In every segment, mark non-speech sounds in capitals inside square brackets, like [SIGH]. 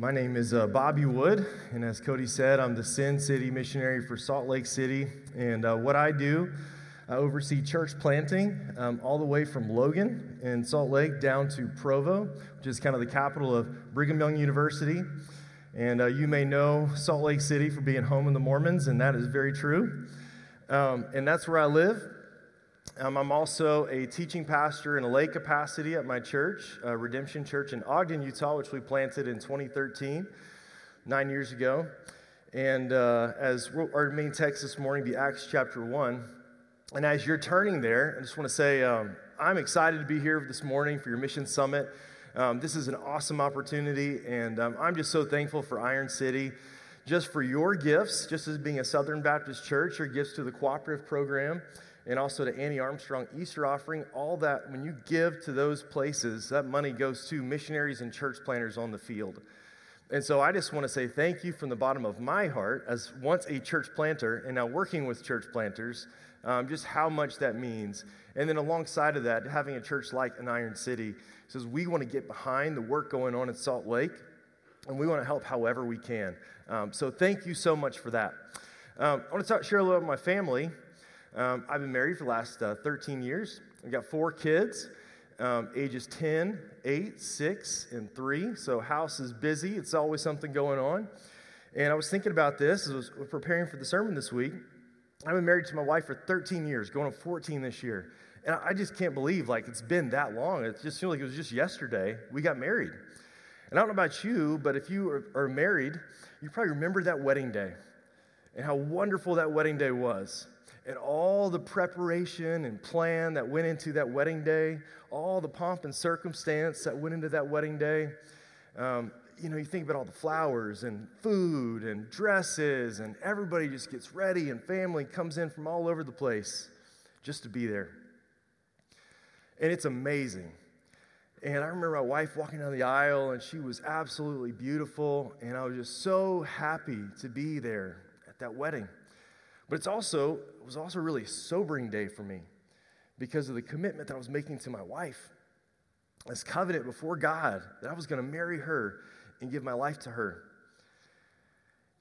My name is uh, Bobby Wood, and as Cody said, I'm the Send City missionary for Salt Lake City. And uh, what I do, I oversee church planting um, all the way from Logan in Salt Lake down to Provo, which is kind of the capital of Brigham Young University. And uh, you may know Salt Lake City for being home of the Mormons, and that is very true. Um, and that's where I live. Um, I'm also a teaching pastor in a lay capacity at my church, uh, Redemption Church in Ogden, Utah, which we planted in 2013, nine years ago. And uh, as our main text this morning be Acts chapter 1. And as you're turning there, I just want to say um, I'm excited to be here this morning for your mission summit. Um, this is an awesome opportunity, and um, I'm just so thankful for Iron City, just for your gifts, just as being a Southern Baptist church, your gifts to the cooperative program and also to Annie Armstrong Easter offering. All that, when you give to those places, that money goes to missionaries and church planters on the field. And so I just want to say thank you from the bottom of my heart, as once a church planter and now working with church planters, um, just how much that means. And then alongside of that, having a church like an Iron City says we want to get behind the work going on in Salt Lake, and we want to help however we can. Um, so thank you so much for that. Um, I want to talk, share a little about my family. Um, I've been married for the last uh, 13 years. I've got four kids, um, ages 10, 8, 6, and 3. So, house is busy. It's always something going on. And I was thinking about this as I was preparing for the sermon this week. I've been married to my wife for 13 years, going on 14 this year. And I just can't believe like it's been that long. It just feels like it was just yesterday we got married. And I don't know about you, but if you are married, you probably remember that wedding day and how wonderful that wedding day was and all the preparation and plan that went into that wedding day, all the pomp and circumstance that went into that wedding day. Um, you know, you think about all the flowers and food and dresses, and everybody just gets ready, and family comes in from all over the place just to be there. And it's amazing. And I remember my wife walking down the aisle, and she was absolutely beautiful, and I was just so happy to be there at that wedding. But it's also, it was also really a sobering day for me because of the commitment that I was making to my wife. This covenant before God that I was going to marry her and give my life to her.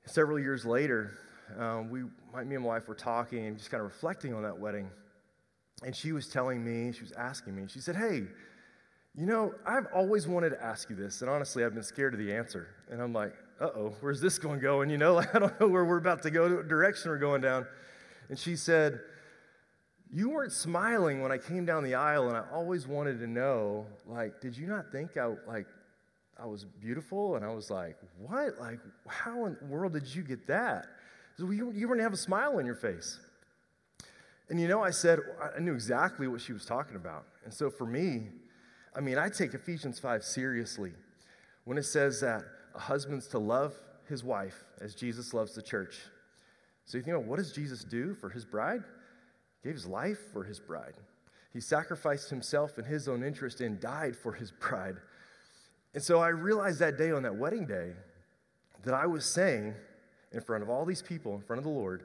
Several years later, um, we, my, me and my wife were talking and just kind of reflecting on that wedding. And she was telling me, she was asking me, she said, Hey, you know, I've always wanted to ask you this. And honestly, I've been scared of the answer. And I'm like, uh oh, where's this going going? You know, like, [LAUGHS] I don't know where we're about to go, what direction we're going down. And she said, You weren't smiling when I came down the aisle, and I always wanted to know, like, did you not think I, like, I was beautiful? And I was like, What? Like, how in the world did you get that? So you, you weren't have a smile on your face. And you know, I said, I knew exactly what she was talking about. And so for me, I mean, I take Ephesians 5 seriously when it says that husband's to love his wife as Jesus loves the church. So you think, about what does Jesus do for his bride? He gave his life for his bride. He sacrificed himself in his own interest and died for his bride. And so I realized that day on that wedding day that I was saying in front of all these people, in front of the Lord,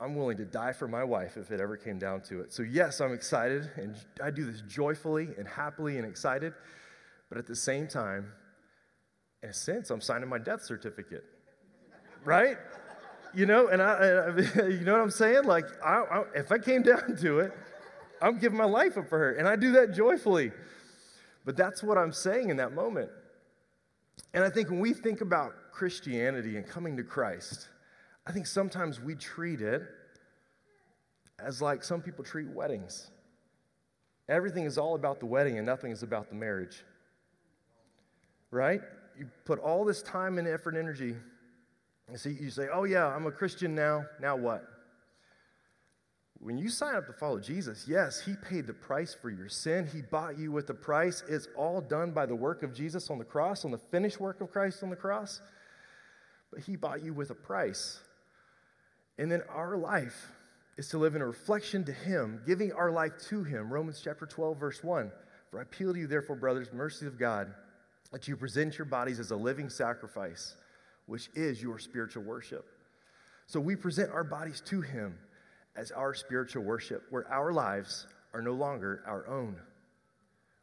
I'm willing to die for my wife if it ever came down to it. So, yes, I'm excited, and I do this joyfully and happily and excited, but at the same time, in a sense, I'm signing my death certificate, right? You know, and I, I [LAUGHS] you know what I'm saying? Like, I, I, if I came [LAUGHS] down to it, I'm giving my life up for her, and I do that joyfully. But that's what I'm saying in that moment. And I think when we think about Christianity and coming to Christ, I think sometimes we treat it as like some people treat weddings. Everything is all about the wedding and nothing is about the marriage. Right? You put all this time and effort and energy. And so you say, oh, yeah, I'm a Christian now. Now what? When you sign up to follow Jesus, yes, He paid the price for your sin. He bought you with a price. It's all done by the work of Jesus on the cross, on the finished work of Christ on the cross. But He bought you with a price. And then our life is to live in a reflection to Him, giving our life to Him. Romans chapter 12, verse 1. For I appeal to you, therefore, brothers, mercy of God, that you present your bodies as a living sacrifice, which is your spiritual worship. So we present our bodies to Him as our spiritual worship, where our lives are no longer our own.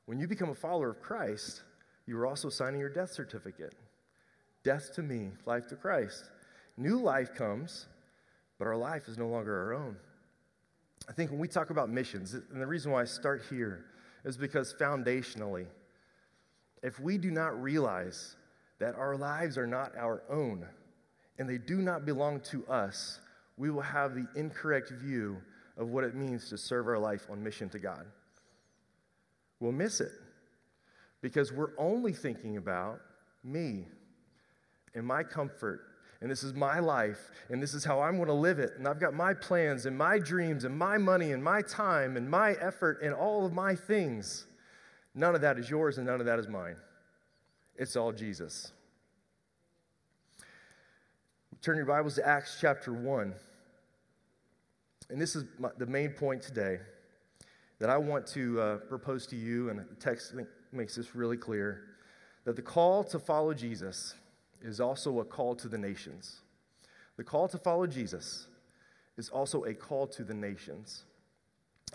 When you become a follower of Christ, you are also signing your death certificate. Death to me, life to Christ. New life comes, but our life is no longer our own. I think when we talk about missions, and the reason why I start here is because foundationally, if we do not realize that our lives are not our own and they do not belong to us, we will have the incorrect view of what it means to serve our life on mission to God. We'll miss it because we're only thinking about me and my comfort and this is my life, and this is how I'm to live it, and I've got my plans and my dreams and my money and my time and my effort and all of my things. None of that is yours and none of that is mine. It's all Jesus. Turn your Bibles to Acts chapter 1. And this is my, the main point today that I want to uh, propose to you, and the text makes this really clear that the call to follow Jesus is also a call to the nations. The call to follow Jesus is also a call to the nations.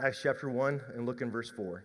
Acts chapter 1, and look in verse 4.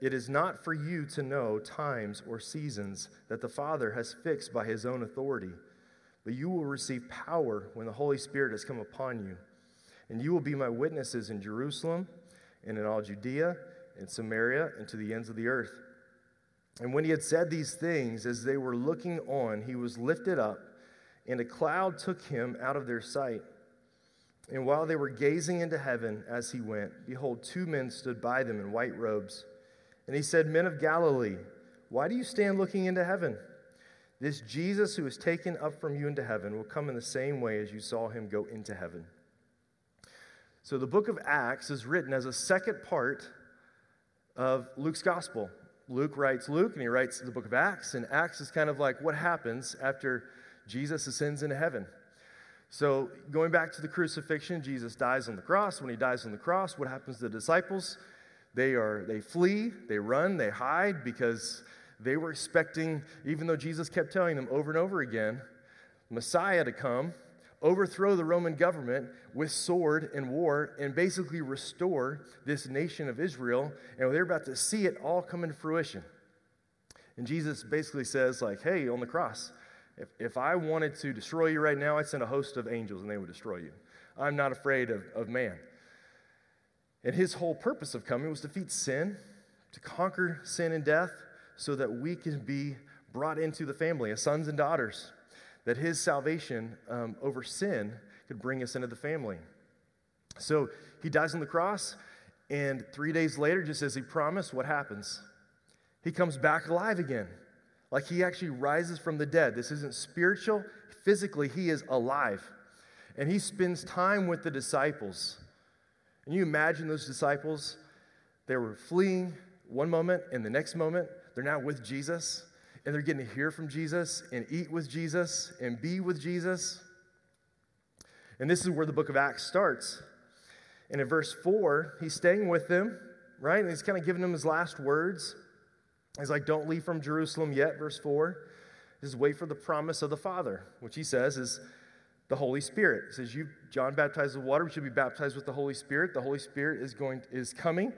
It is not for you to know times or seasons that the Father has fixed by his own authority, but you will receive power when the Holy Spirit has come upon you. And you will be my witnesses in Jerusalem and in all Judea and Samaria and to the ends of the earth. And when he had said these things, as they were looking on, he was lifted up and a cloud took him out of their sight. And while they were gazing into heaven as he went, behold, two men stood by them in white robes. And he said, Men of Galilee, why do you stand looking into heaven? This Jesus who is taken up from you into heaven will come in the same way as you saw him go into heaven. So the book of Acts is written as a second part of Luke's gospel. Luke writes Luke and he writes the book of Acts, and Acts is kind of like what happens after Jesus ascends into heaven. So, going back to the crucifixion, Jesus dies on the cross. When he dies on the cross, what happens to the disciples? They are they flee, they run, they hide because they were expecting even though Jesus kept telling them over and over again, Messiah to come, overthrow the Roman government with sword and war and basically restore this nation of Israel, and they're about to see it all come into fruition. And Jesus basically says like, "Hey, on the cross, if, if I wanted to destroy you right now, I'd send a host of angels and they would destroy you. I'm not afraid of, of man. And his whole purpose of coming was to defeat sin, to conquer sin and death, so that we can be brought into the family as sons and daughters, that his salvation um, over sin could bring us into the family. So he dies on the cross, and three days later, just as he promised, what happens? He comes back alive again. Like he actually rises from the dead. This isn't spiritual, physically, he is alive. And he spends time with the disciples. And you imagine those disciples, they were fleeing one moment, and the next moment, they're now with Jesus, and they're getting to hear from Jesus, and eat with Jesus, and be with Jesus. And this is where the book of Acts starts. And in verse 4, he's staying with them, right? And he's kind of giving them his last words. He's like, don't leave from Jerusalem yet, verse 4. Just wait for the promise of the Father, which he says is the Holy Spirit. He says, You, John baptized with water, we should be baptized with the Holy Spirit. The Holy Spirit is going is coming.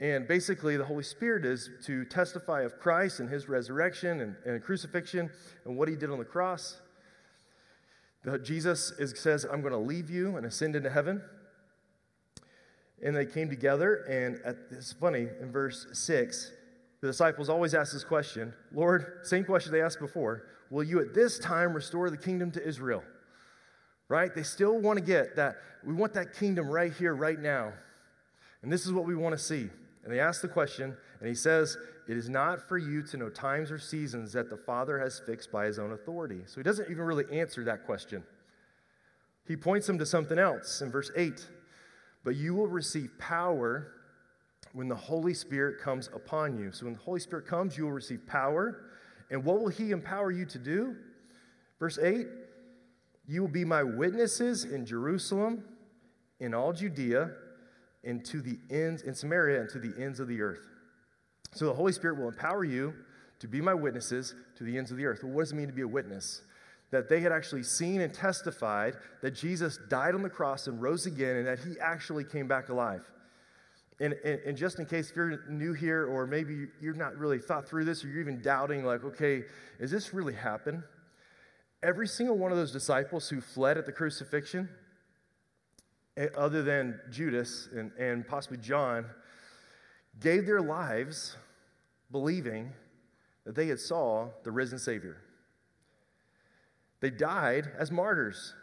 And basically, the Holy Spirit is to testify of Christ and his resurrection and, and crucifixion and what he did on the cross. The, Jesus is, says, I'm going to leave you and ascend into heaven. And they came together, and at, it's funny, in verse 6, the disciples always ask this question Lord, same question they asked before, will you at this time restore the kingdom to Israel? Right? They still want to get that. We want that kingdom right here, right now. And this is what we want to see. And they ask the question, and he says, It is not for you to know times or seasons that the Father has fixed by his own authority. So he doesn't even really answer that question. He points them to something else in verse 8. But you will receive power when the Holy Spirit comes upon you. So when the Holy Spirit comes, you will receive power. And what will He empower you to do? Verse 8 You will be my witnesses in Jerusalem, in all Judea, and to the ends, in Samaria, and to the ends of the earth. So the Holy Spirit will empower you to be my witnesses to the ends of the earth. Well, what does it mean to be a witness? That they had actually seen and testified that Jesus died on the cross and rose again, and that he actually came back alive. And, and, and, just in case if you're new here, or maybe you're not really thought through this, or you're even doubting, like, okay, is this really happen? Every single one of those disciples who fled at the crucifixion, eh, other than Judas and, and possibly John, gave their lives believing that they had saw the risen Savior. They died as martyrs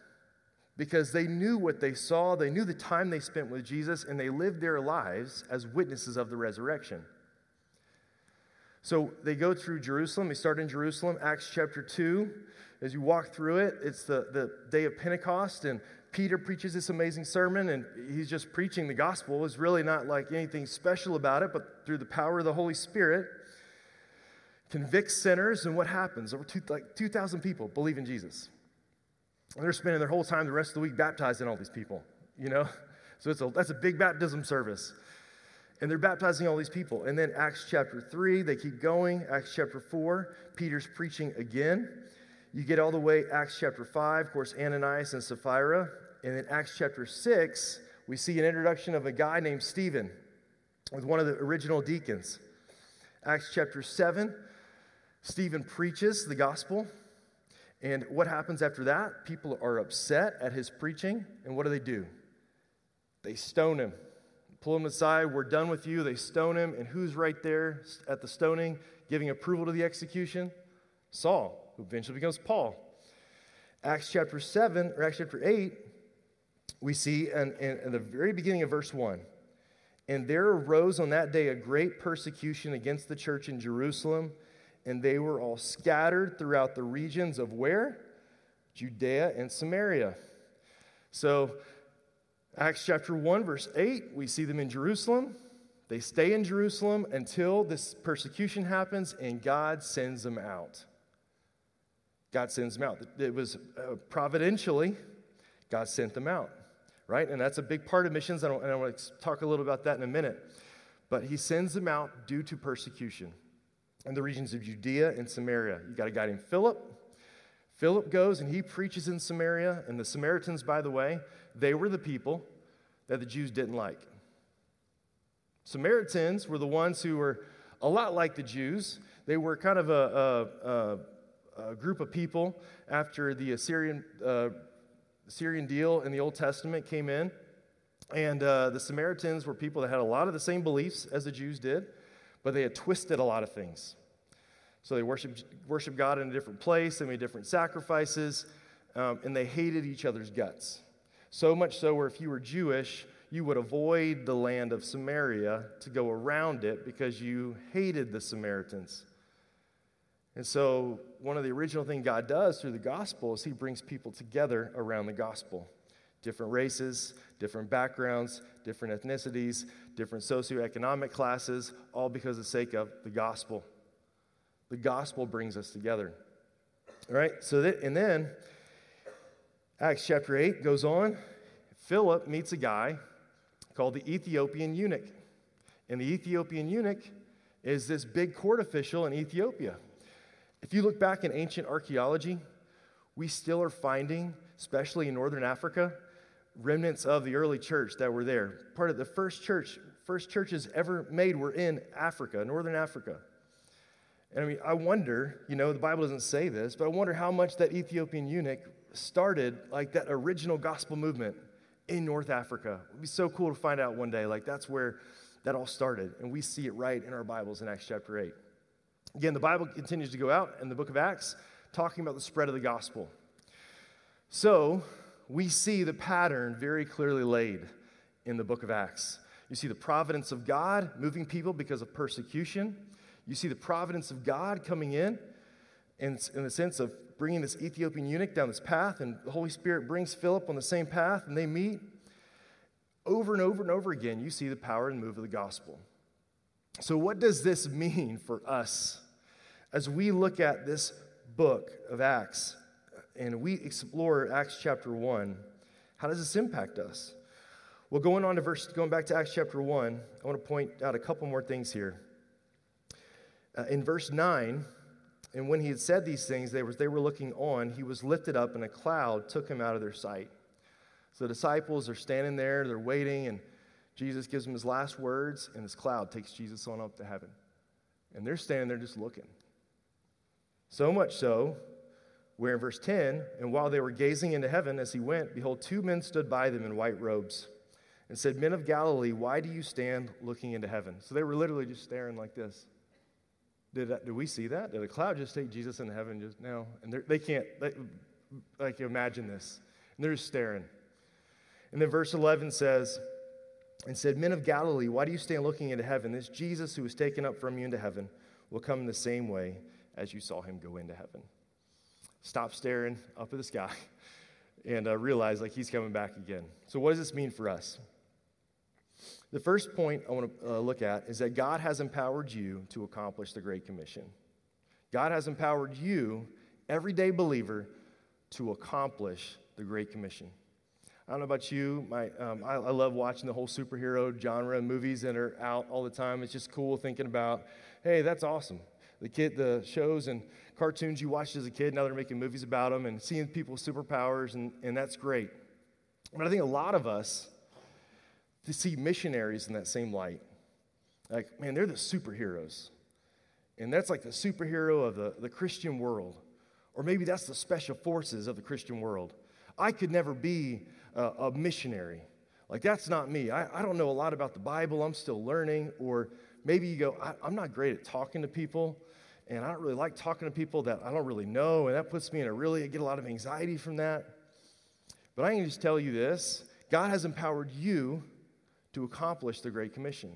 because they knew what they saw, they knew the time they spent with Jesus, and they lived their lives as witnesses of the resurrection. So they go through Jerusalem. They start in Jerusalem, Acts chapter 2. As you walk through it, it's the, the day of Pentecost, and Peter preaches this amazing sermon, and he's just preaching the gospel. It's really not like anything special about it, but through the power of the Holy Spirit, convicts sinners, and what happens? Over two, like 2,000 people believe in Jesus. And they're spending their whole time the rest of the week baptizing all these people, you know? So it's a, that's a big baptism service. And they're baptizing all these people. And then Acts chapter 3, they keep going. Acts chapter 4, Peter's preaching again. You get all the way Acts chapter 5, of course, Ananias and Sapphira. And then Acts chapter 6, we see an introduction of a guy named Stephen with one of the original deacons. Acts chapter 7, Stephen preaches the gospel. And what happens after that? People are upset at his preaching, and what do they do? They stone him, pull him aside. We're done with you. They stone him, and who's right there at the stoning giving approval to the execution? Saul, who eventually becomes Paul. Acts chapter 7, or Acts chapter 8, we see in, in, in the very beginning of verse 1 and there arose on that day a great persecution against the church in Jerusalem and they were all scattered throughout the regions of where? Judea and Samaria. So, Acts chapter 1, verse 8, we see them in Jerusalem. They stay in Jerusalem until this persecution happens and God sends them out. God sends them out. It was uh, providentially, God sent them out, right? And that's a big part of missions, and I want to talk a little about that in a minute. But He sends them out due to persecution in the regions of Judea and Samaria. You got a guy named Philip. Philip goes and he preaches in Samaria. And the Samaritans, by the way, they were the people that the Jews didn't like. Samaritans were the ones who were a lot like the Jews. They were kind of a, a, a, group of people after the Assyrian, uh, Assyrian deal in the Old Testament came in. And uh, the Samaritans were people that had a lot of the same beliefs as the Jews did but they had twisted a lot of things. So they worshiped, worshiped God in a different place, they made different sacrifices, um, and they hated each other's guts. So much so where if you were Jewish, you would avoid the land of Samaria to go around it because you hated the Samaritans. And so, one of the original things God does through the gospel is He brings people together around the gospel different races, different backgrounds, different ethnicities, different socioeconomic classes, all because of the sake of the gospel. The gospel brings us together. All right, so that, and then Acts chapter 8 goes on. Philip meets a guy called the Ethiopian eunuch. And the Ethiopian eunuch is this big court official in Ethiopia. If you look back in ancient archaeology, we still are finding, especially in northern Africa, remnants of the early church that were there. Part of the first church, first churches ever made were in Africa, northern Africa. And I mean, I wonder, you know, the Bible doesn't say this, but I wonder how much that Ethiopian eunuch started like that original gospel movement in North Africa. It'd be so cool to find out one day, like that's where that all started. And we see it right in our Bibles in Acts chapter 8. Again, the Bible continues to go out in the book of Acts, talking about the spread of the gospel. So, we see the pattern very clearly laid in the book of Acts. You see the providence of God moving people because of persecution. You see the providence of God coming in, in, in the sense of bringing this Ethiopian eunuch down this path, and the Holy Spirit brings Philip on the same path, and they meet. Over and over and over again, you see the power and move of the gospel. So, what does this mean for us as we look at this book of Acts? Uh, and we explore Acts chapter 1, how does this impact us? Well, going on to verse, going back to Acts chapter 1, I want to point out a couple more things here. Uh, in verse 9, and when he had said these things, they were, they were looking on, he was lifted up, and a cloud took him out of their sight. So the disciples are standing there, they're waiting, and Jesus gives them his last words, and this cloud takes Jesus on up to heaven. And they're standing there just looking. So much so, where in verse 10, and while they were gazing into heaven as he went, behold, two men stood by them in white robes and said, Men of Galilee, why do you stand looking into heaven? So they were literally just staring like this. Did, did we see that? Did a cloud just take Jesus into heaven just now? And they can't, they, like, imagine this. And they're just staring. And then verse 11 says, and said, Men of Galilee, why do you stand looking into heaven? This Jesus who was taken up from you into heaven will come in the same way as you saw him go into heaven. Stop staring up at the sky [LAUGHS] and uh, realize like he's coming back again. So, what does this mean for us? The first point I want to uh, look at is that God has empowered you to accomplish the Great Commission. God has empowered you, everyday believer, to accomplish the Great Commission. I don't know about you, my, um, I, I, love watching the whole superhero genre movies that are out all the time. It's just cool thinking about, hey, that's awesome. The kid, the shows and cartoons you watched as a kid, now they're making movies about them and seeing people with superpowers, and, and that's great. But I think a lot of us to see missionaries in that same light. Like, man, they're the superheroes. And that's like the superhero of the, the Christian world. Or maybe that's the special forces of the Christian world. I could never be a, a missionary. Like, that's not me. I, I don't know a lot about the Bible. I'm still learning. Or maybe you go, I, am not great at talking to people. And I don't really like talking to people that I don't really know. And that puts me in a really, I get a lot of anxiety from that. But I can just tell you this God has empowered you to accomplish the Great Commission.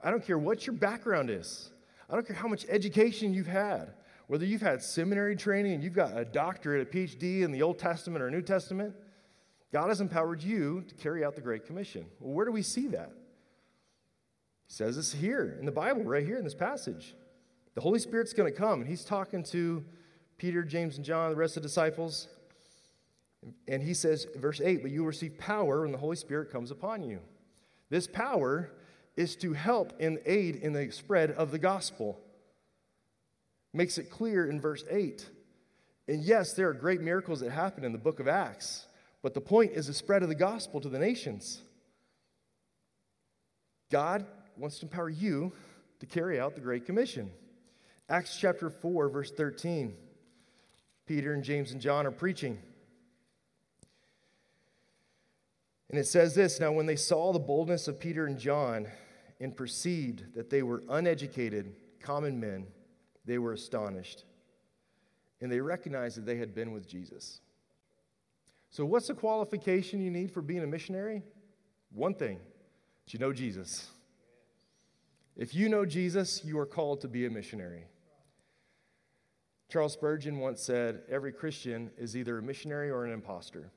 I don't care what your background is, I don't care how much education you've had, whether you've had seminary training and you've got a doctorate, a PhD in the Old Testament or New Testament, God has empowered you to carry out the Great Commission. Well, where do we see that? He says this here in the Bible, right here in this passage. The Holy Spirit's going to come, and He's talking to Peter, James, and John, the rest of the disciples. And he says, verse 8, but you will receive power when the Holy Spirit comes upon you. This power is to help and aid in the spread of the gospel. Makes it clear in verse 8. And yes, there are great miracles that happen in the book of Acts, but the point is the spread of the gospel to the nations. God wants to empower you to carry out the Great Commission. Acts chapter 4, verse 13. Peter and James and John are preaching. And it says this Now, when they saw the boldness of Peter and John and perceived that they were uneducated, common men, they were astonished. And they recognized that they had been with Jesus. So, what's the qualification you need for being a missionary? One thing that you know Jesus. If you know Jesus, you are called to be a missionary. Charles Spurgeon once said, Every Christian is either a missionary or an impostor.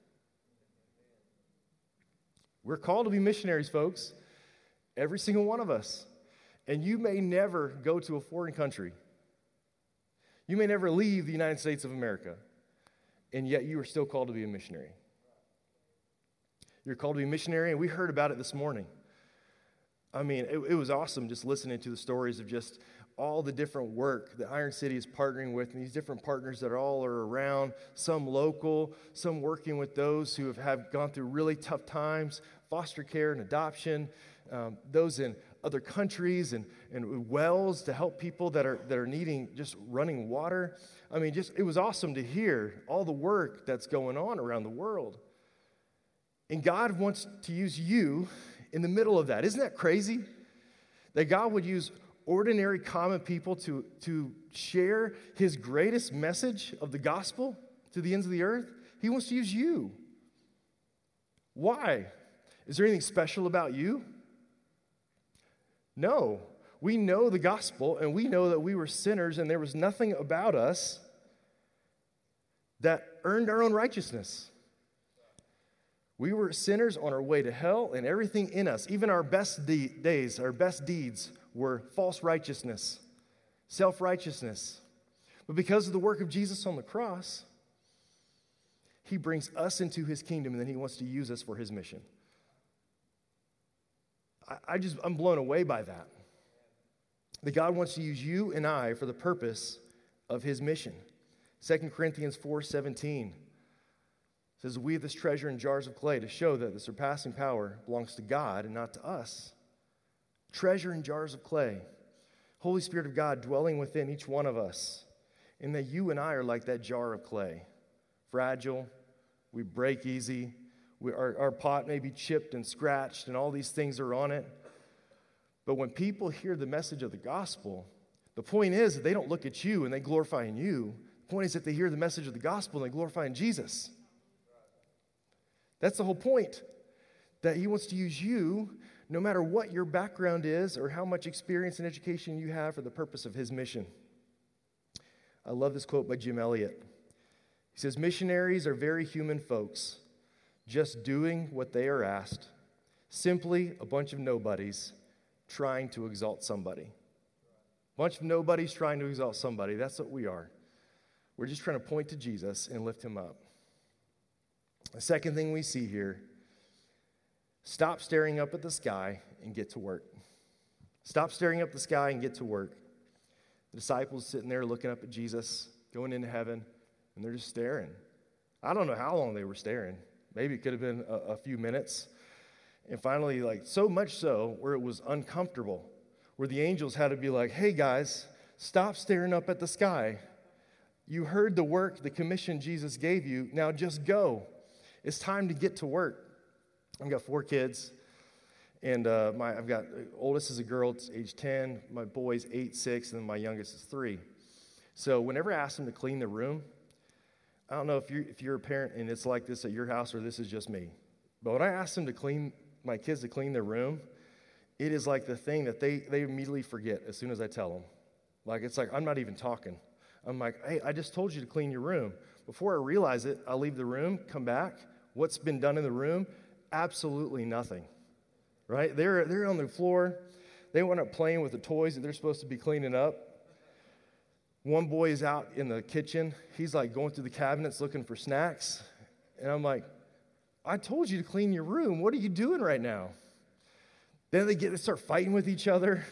We're called to be missionaries, folks. Every single one of us. And you may never go to a foreign country. You may never leave the United States of America. And yet you are still called to be a missionary. You're called to be a missionary, and we heard about it this morning. I mean, it, it was awesome just listening to the stories of just all the different work that Iron City is partnering with, and these different partners that are all are around, some local, some working with those who have, have gone through really tough times, foster care and adoption, um, those in other countries and, and wells to help people that are, that are needing just running water. I mean, just it was awesome to hear all the work that's going on around the world. And God wants to use you in the middle of that. Isn't that crazy? That God would use ordinary, common people to, to share his greatest message of the gospel to the ends of the earth? He wants to use you. Why? Is there anything special about you? No. We know the gospel and we know that we were sinners and there was nothing about us that earned our own righteousness. We were sinners on our way to hell, and everything in us, even our best de- days, our best deeds, were false righteousness, self righteousness. But because of the work of Jesus on the cross, he brings us into his kingdom and then he wants to use us for his mission. I, I just, I'm blown away by that. That God wants to use you and I for the purpose of his mission. 2 Corinthians 4 17 says, We have this treasure in jars of clay to show that the surpassing power belongs to God and not to us. Treasure in jars of clay. Holy Spirit of God dwelling within each one of us. And that you and I are like that jar of clay fragile, we break easy, we, our, our pot may be chipped and scratched, and all these things are on it. But when people hear the message of the gospel, the point is that they don't look at you and they glorify in you. The point is that they hear the message of the gospel and they glorify in Jesus. That's the whole point. That he wants to use you, no matter what your background is or how much experience and education you have, for the purpose of his mission. I love this quote by Jim Elliot. He says, Missionaries are very human folks, just doing what they are asked, simply a bunch of nobodies trying to exalt somebody. A bunch of nobodies trying to exalt somebody. That's what we are. We're just trying to point to Jesus and lift him up. The second thing we see here stop staring up at the sky and get to work. Stop staring up at the sky and get to work. The disciples sitting there looking up at Jesus, going into heaven, and they're just staring. I don't know how long they were staring. Maybe it could have been a, a few minutes. And finally, like so much so where it was uncomfortable, where the angels had to be like, hey guys, stop staring up at the sky. You heard the work, the commission Jesus gave you. Now just go. It's time to get to work. I've got four kids. And uh, my, I've got oldest is a girl, age 10. My boy's eight, six, and then my youngest is three. So whenever I ask them to clean the room, I don't know if you're, if you're a parent and it's like this at your house or this is just me. But when I ask them to clean, my kids to clean their room, it is like the thing that they, they immediately forget as soon as I tell them. Like, it's like, I'm not even talking. I'm like, hey, I just told you to clean your room. Before I realize it, I'll leave the room, come back. What's been done in the room? Absolutely nothing right? They're, they're on the floor. They went up playing with the toys that they're supposed to be cleaning up. One boy is out in the kitchen. He's like going through the cabinets looking for snacks. And I'm like, I told you to clean your room. What are you doing right now? Then they get to start fighting with each other.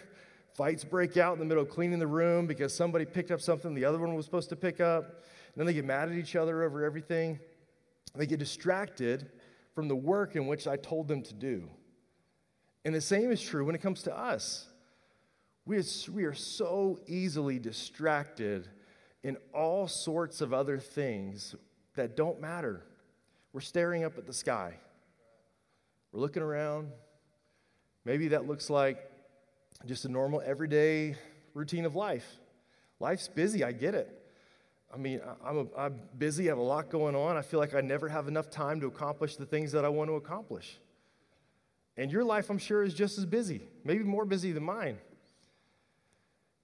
Fights break out in the middle of cleaning the room because somebody picked up something the other one was supposed to pick up. And then they get mad at each other over everything. They get distracted from the work in which I told them to do. And the same is true when it comes to us. We are, so easily distracted in all sorts of other things that don't matter. We're staring up at the sky. We're looking around. Maybe that looks like just a normal, everyday routine of life. Life's busy, I get it. I mean, I'm, a, I'm busy, I have a lot going on. I feel like I never have enough time to accomplish the things that I want to accomplish. And your life, I'm sure, is just as busy, maybe more busy than mine.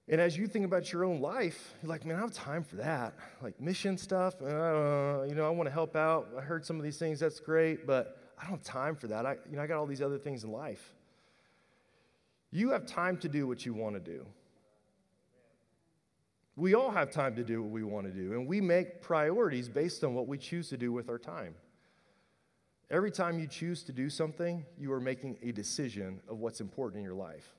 And as you think about your own life, you're like, man, I have time for that. Like mission stuff, uh, you know, I want to help out. I heard some of these things, that's great, but I don't have time for that. I, you know, I got all these other things in life. You have time to do what you want to do. We all have time to do what we want to do, and we make priorities based on what we choose to do with our time. Every time you choose to do something, you are making a decision of what's important in your life.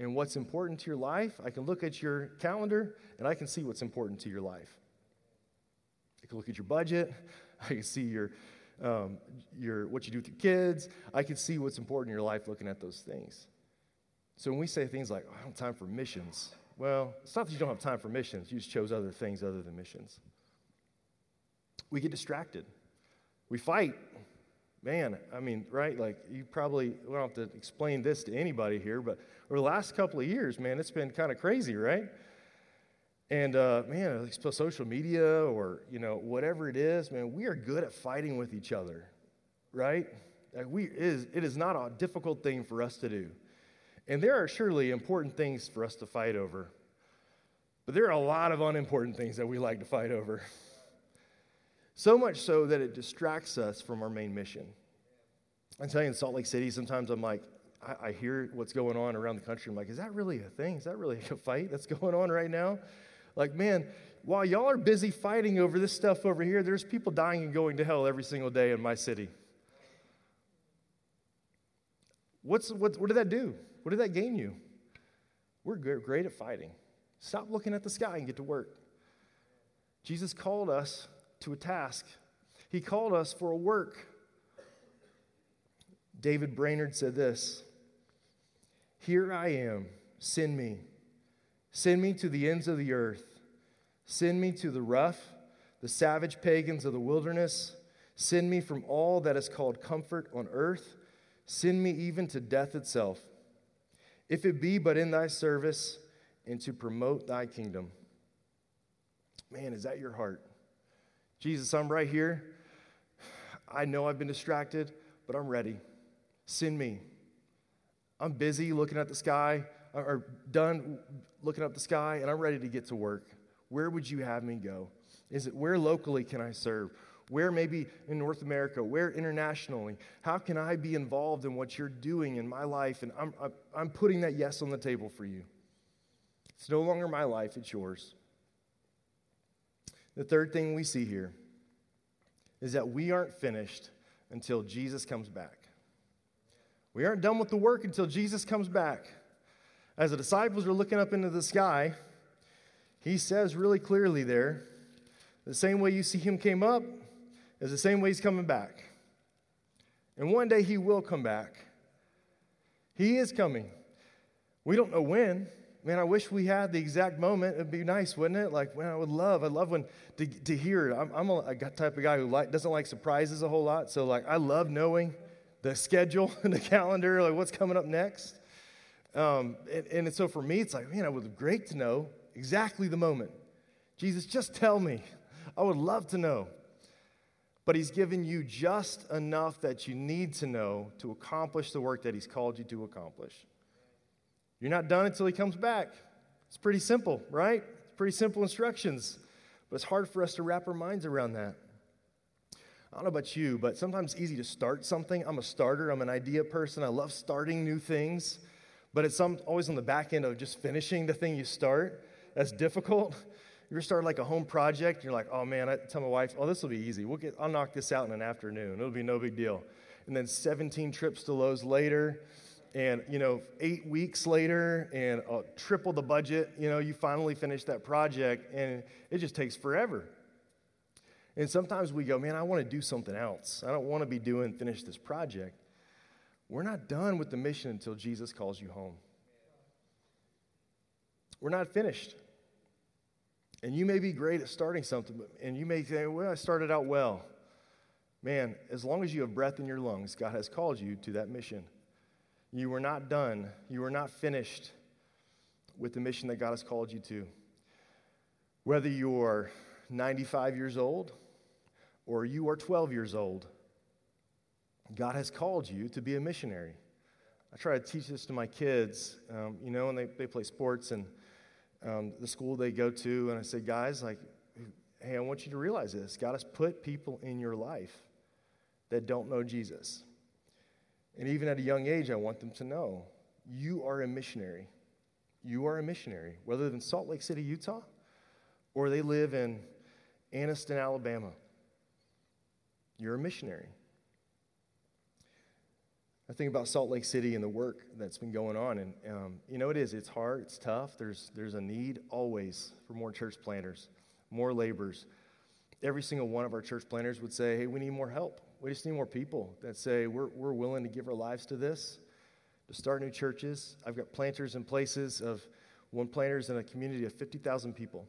And what's important to your life, I can look at your calendar and I can see what's important to your life. I can look at your budget, [LAUGHS] I can see your, um, your, what you do with your kids, I can see what's important in your life looking at those things. So when we say things like, oh, I don't have time for missions, well, it's not that you don't have time for missions, you just chose other things other than missions. We get distracted. We fight. Man, I mean, right? Like, you probably we don't have to explain this to anybody here, but over the last couple of years, man, it's been kind of crazy, right? And uh, man, social media or you know whatever it is, man, we are good at fighting with each other, right? Like we is it is not a difficult thing for us to do, and there are surely important things for us to fight over, but there are a lot of unimportant things that we like to fight over. So much so that it distracts us from our main mission. I'm telling you, in Salt Lake City, sometimes I'm like, I, I, hear what's going on around the country. I'm like, is that really a thing? Is that really a fight that's going on right now? Like, man, while y'all are busy fighting over this stuff over here, there's people dying and going to hell every single day in my city. What's, what, what did that do? What did that gain you? We're great at fighting. Stop looking at the sky and get to work. Jesus called us to a task, He called us for a work. David Brainerd said this Here I am, send me. Send me to the ends of the earth. Send me to the rough, the savage pagans of the wilderness. Send me from all that is called comfort on earth. Send me even to death itself. If it be but in thy service and to promote thy kingdom. Man, is that your heart? Jesus, I'm right here. I know I've been distracted, but I'm ready. Send me. I'm busy looking at the sky, or done looking up the sky, and I'm ready to get to work. Where would you have me go? Is it where locally can I serve? Where maybe in North America? Where internationally? How can I be involved in what you're doing in my life? And I'm, I'm putting that yes on the table for you. It's no longer my life, it's yours. The third thing we see here is that we aren't finished until Jesus comes back. We aren't done with the work until Jesus comes back. As the disciples are looking up into the sky, he says really clearly there the same way you see him came up is the same way he's coming back. And one day he will come back. He is coming. We don't know when. Man, I wish we had the exact moment. It'd be nice, wouldn't it? Like, man, I would love, I love when to, to hear it. I'm, I'm a, type of guy who like, doesn't like surprises a whole lot. So, like, I love knowing the schedule [LAUGHS] and the calendar, like what's coming up next. Um, and, and so for me, it's like, man, it would be great to know exactly the moment. Jesus, just tell me. I would love to know. But He's given you just enough that you need to know to accomplish the work that He's called you to accomplish. You're not done until He comes back. It's pretty simple, right? It's pretty simple instructions. But it's hard for us to wrap our minds around that. I don't know about you, but sometimes it's easy to start something. I'm a starter, I'm an idea person. I love starting new things, but it's always on the back end of just finishing the thing you start. That's difficult. You're starting like a home project, you're like, oh man, I tell my wife, oh, this will be easy. We'll get, I'll knock this out in an afternoon. It'll be no big deal. And then 17 trips to Lowe's later, and you know, eight weeks later, and uh, triple the budget, you know, you finally finish that project, and it just takes forever. And sometimes we go, man, I want to do something else. I don't want to be doing, finish this project. We're not done with the mission until Jesus calls you home. We're not finished. And you may be great at starting something, and you may say, well, I started out well. Man, as long as you have breath in your lungs, God has called you to that mission. You are not done. You are not finished with the mission that God has called you to. Whether you're 95 years old or you are 12 years old, God has called you to be a missionary. I try to teach this to my kids, um, you know, and they, they play sports and um, the school they go to. And I say, guys, like, hey, I want you to realize this. God has put people in your life that don't know Jesus. And even at a young age, I want them to know you are a missionary. You are a missionary, whether in Salt Lake City, Utah, or they live in Anniston, Alabama. You're a missionary. I think about Salt Lake City and the work that's been going on, and um, you know it is. It's hard. It's tough. There's there's a need always for more church planters, more laborers. Every single one of our church planters would say, "Hey, we need more help. We just need more people that say we're we're willing to give our lives to this, to start new churches." I've got planters in places of one planter's in a community of 50,000 people.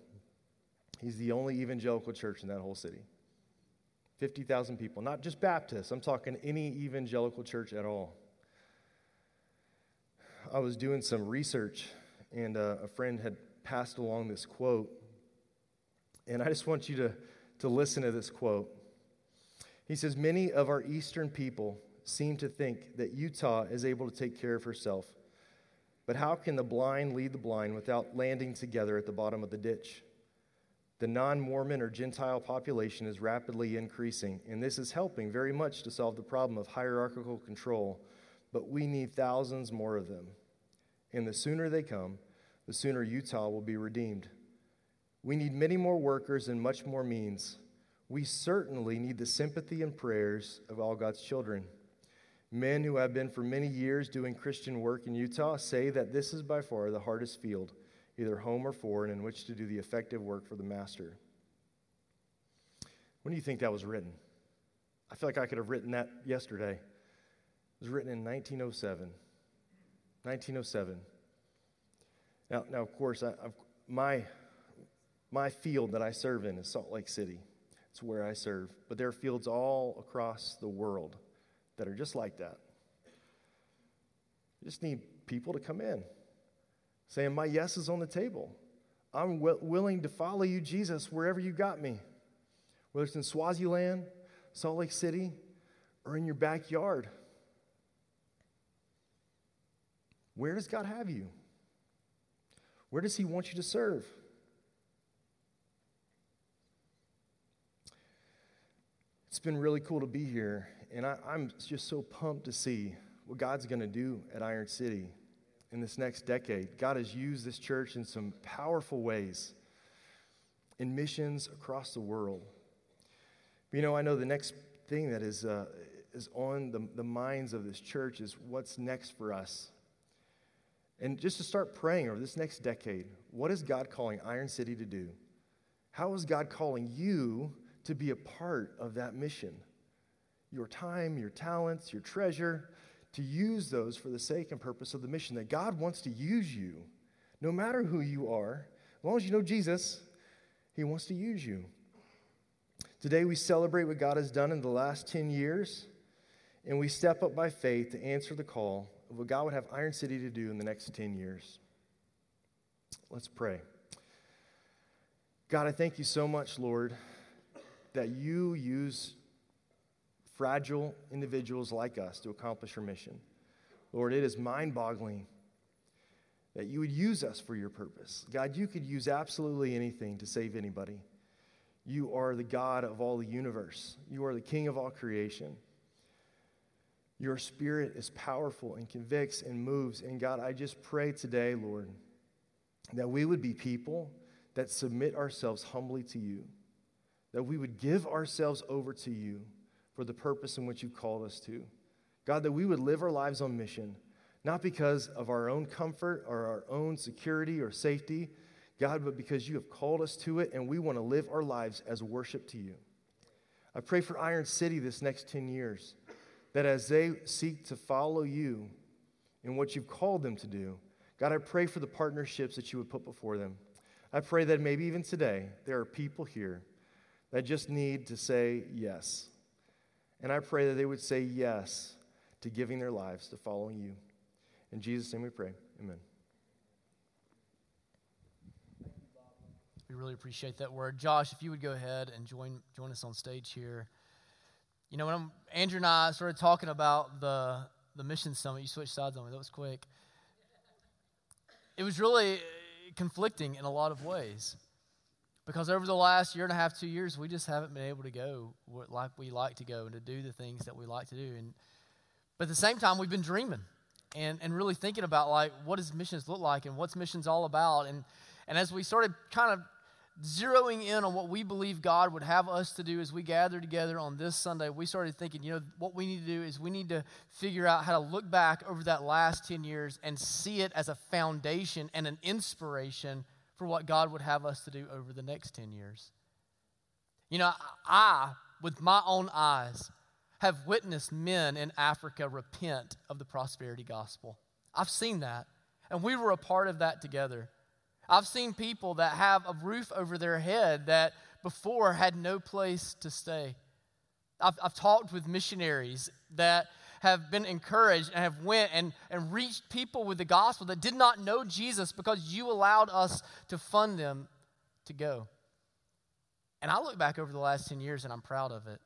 He's the only evangelical church in that whole city. 50,000 people, not just Baptists, I'm talking any evangelical church at all. I was doing some research, and uh, a friend had passed along this quote. And I just want you to, to listen to this quote. He says, Many of our Eastern people seem to think that Utah is able to take care of herself. But how can the blind lead the blind without landing together at the bottom of the ditch? The non Mormon or Gentile population is rapidly increasing, and this is helping very much to solve the problem of hierarchical control. But we need thousands more of them. And the sooner they come, the sooner Utah will be redeemed. We need many more workers and much more means. We certainly need the sympathy and prayers of all God's children. Men who have been for many years doing Christian work in Utah say that this is by far the hardest field, either home or foreign, in which to do the effective work for the Master. When do you think that was written? I feel like I could have written that yesterday. It was written in 1907. 1907. Now, now of course, I, my, my field that I serve in is Salt Lake City. It's where I serve. But there are fields all across the world that are just like that. You just need people to come in saying, My yes is on the table. I'm w- willing to follow you, Jesus, wherever you got me. Whether it's in Swaziland, Salt Lake City, or in your backyard. Where does God have you? Where does He want you to serve? It's been really cool to be here, and I, am just so pumped to see what God's going to do at Iron City in this next decade. God has used this church in some powerful ways in missions across the world. You know, I know the next thing that is, uh, is on the, the minds of this church is what's next for us. And just to start praying over this next decade, what is God calling Iron City to do? How is God calling you to be a part of that mission? Your time, your talents, your treasure, to use those for the sake and purpose of the mission. That God wants to use you, no matter who you are. As long as you know Jesus, He wants to use you. Today, we celebrate what God has done in the last 10 years, and we step up by faith to answer the call of what God would have Iron City to do in the next 10 years. Let's pray. God, I thank you so much, Lord, that you use fragile individuals like us to accomplish your mission. Lord, it is mind boggling that you would use us for your purpose. God, you could use absolutely anything to save anybody. You are the God of all the universe, you are the King of all creation. Your spirit is powerful and convicts and moves. And God, I just pray today, Lord, that we would be people that submit ourselves humbly to you, that we would give ourselves over to you for the purpose in which you've called us to. God, that we would live our lives on mission, not because of our own comfort or our own security or safety, God, but because you have called us to it and we want to live our lives as worship to you. I pray for Iron City this next 10 years, that as they seek to follow you in what you've called them to do, God, I pray for the partnerships that you would put before them. I pray that maybe even today there are people here that just need to say yes. And I pray that they would say yes to giving their lives to following you. In Jesus' name we pray. Amen. We really appreciate that word. Josh, if you would go ahead and join, join us on stage here. You know, when I'm, Andrew and I started talking about the, the mission summit, you switched sides on me. That was quick. It was really conflicting in a lot of ways because over the last year and a half, two years, we just haven't been able to go like we like to go and to do the things that we like to do. And but at the same time, we've been dreaming and, and really thinking about like what does missions look like and what's missions all about. And and as we started kind of zeroing in on what we believe God would have us to do as we gather together on this Sunday, we started thinking, you know, what we need to do is we need to figure out how to look back over that last 10 years and see it as a foundation and an inspiration for what God would have us to do over the next 10 years. You know, I, with my own eyes, have witnessed men in Africa repent of the prosperity gospel. I've seen that, and we were a part of that together. I've seen people that have a roof over their head that before had no place to stay. I've, I've talked with missionaries that have been encouraged and have went and, and reached people with the gospel that did not know Jesus because you allowed us to fund them to go. And I look back over the last 10 years and I'm proud of it.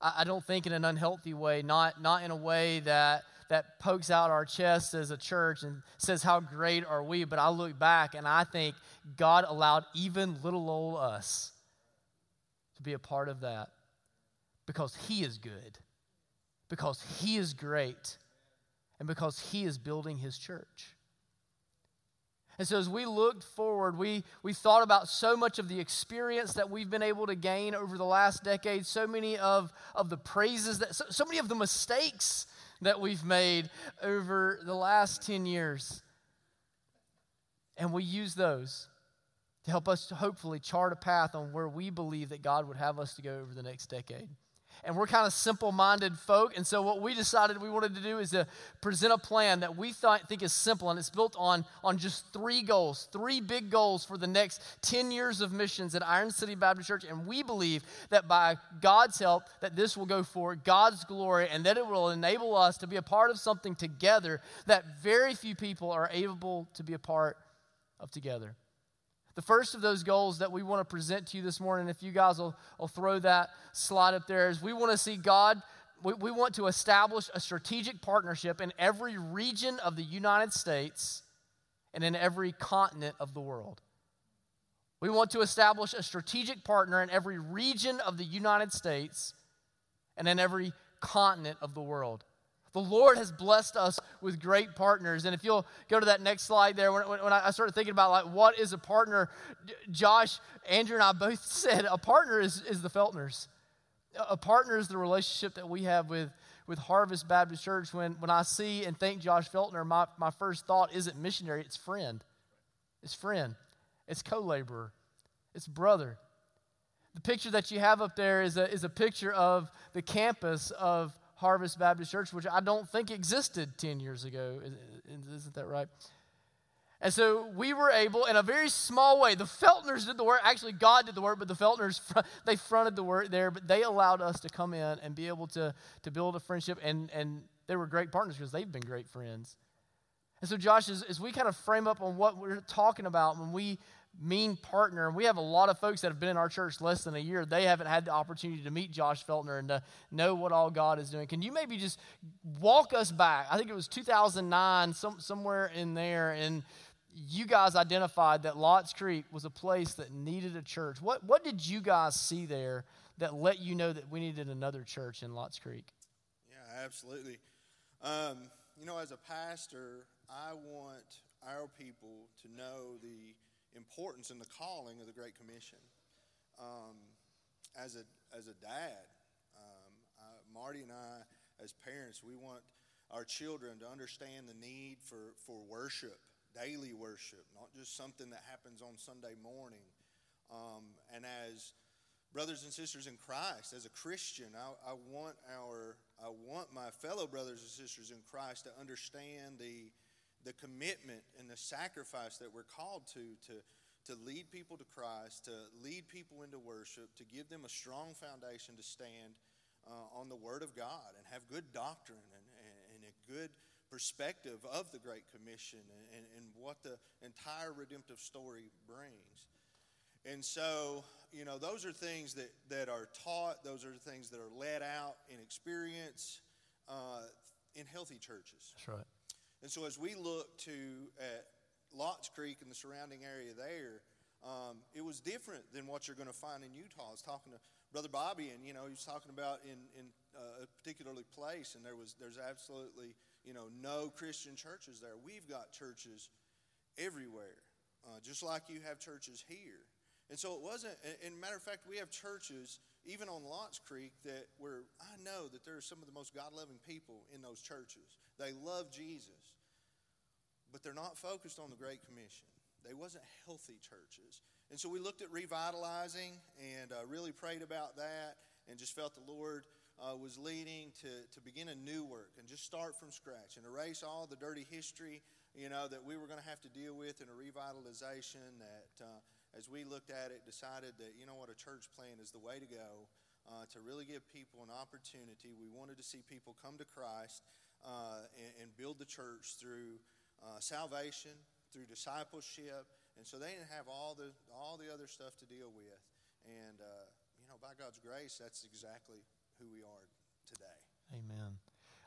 I, I don't think in an unhealthy way, not, not in a way that that pokes out our chest as a church and says, How great are we? But I look back and I think God allowed even little old us to be a part of that because He is good, because He is great, and because He is building His church. And so, as we looked forward, we, we thought about so much of the experience that we've been able to gain over the last decade, so many of, of the praises, that so, so many of the mistakes that we've made over the last 10 years. And we use those to help us to hopefully chart a path on where we believe that God would have us to go over the next decade and we're kind of simple minded folk. And so, what we decided we wanted to do is to present a plan that we think is simple, and it's built on, on just three goals, three big goals for the next 10 years of missions at Iron City Baptist Church. And we believe that by God's help, that this will go for God's glory and that it will enable us to be a part of something together that very few people are able to be a part of together. The first of those goals that we want to present to you this morning, if you guys will, will throw that slide up there, is we want to see God, we, we want to establish a strategic partnership in every region of the United States and in every continent of the world. We want to establish a strategic partner in every region of the United States and in every continent of the world. The Lord has blessed us with great partners. And if you'll go to that next slide there, when, when I started thinking about like what is a partner, Josh, Andrew, and I both [LAUGHS] said a partner is, is the Feltners. A partner is the relationship that we have with, with Harvest Baptist Church. When, when I see and think Josh Feltner, my, my first thought isn't missionary, it's friend. It's friend. It's co laborer. It's brother. The picture that you have up there is a, is a picture of the campus of Harvest Baptist Church, which I don't think existed 10 years ago. Isn't that right? And so we were able, in a very small way, the Feltners did the work. Actually, God did the work, but the Feltners, [LAUGHS] they fronted the work there, but they allowed us to come in and be able to, to build a friendship. And, and they were great partners because they've been great friends. And so, Josh, as, as we kind of frame up on what we're talking about when we mean partner. And we have a lot of folks that have been in our church less than a year. They haven't had the opportunity to meet Josh Feltner and to know what all God is doing. Can you maybe just walk us back? I think it was 2009, some, somewhere in there, and you guys identified that Lots Creek was a place that needed a church. What, what did you guys see there that let you know that we needed another church in Lots Creek? Yeah, absolutely. Um, you know, as a pastor, I want our people to know the importance and the calling of the Great Commission. Um, as a as a dad, um, I, Marty and I, as parents, we want our children to understand the need for for worship, daily worship, not just something that happens on Sunday morning. Um, and as brothers and sisters in Christ, as a Christian, I, I want our I want my fellow brothers and sisters in Christ to understand the the commitment and the sacrifice that we're called to to to lead people to Christ, to lead people into worship, to give them a strong foundation to stand uh, on the Word of God and have good doctrine and, and, and a good perspective of the Great Commission and, and, what the entire redemptive story brings. And so, you know, those are things that, that are taught, those are things that are led out in experience uh, in healthy churches. That's right. And so, as we look to at Lots Creek and the surrounding area there, um, it was different than what you're going to find in Utah. I was talking to Brother Bobby, and you know he was talking about in in uh, a particularly place, and there was there's absolutely you know no Christian churches there. We've got churches everywhere, uh, just like you have churches here. And so it wasn't. And matter of fact, we have churches even on Lots Creek that where I know that there are some of the most God loving people in those churches. They love Jesus but they're not focused on the Great Commission. They wasn't healthy churches. And so we looked at revitalizing and uh, really prayed about that and just felt the Lord uh, was leading to, to begin a new work and just start from scratch and erase all the dirty history, you know, that we were going to have to deal with in a revitalization that, uh, as we looked at it, decided that, you know what, a church plan is the way to go uh, to really give people an opportunity. We wanted to see people come to Christ uh, and, and build the church through uh, salvation, through discipleship, and so they didn't have all the all the other stuff to deal with. And uh, you know, by God's grace, that's exactly who we are today. Amen.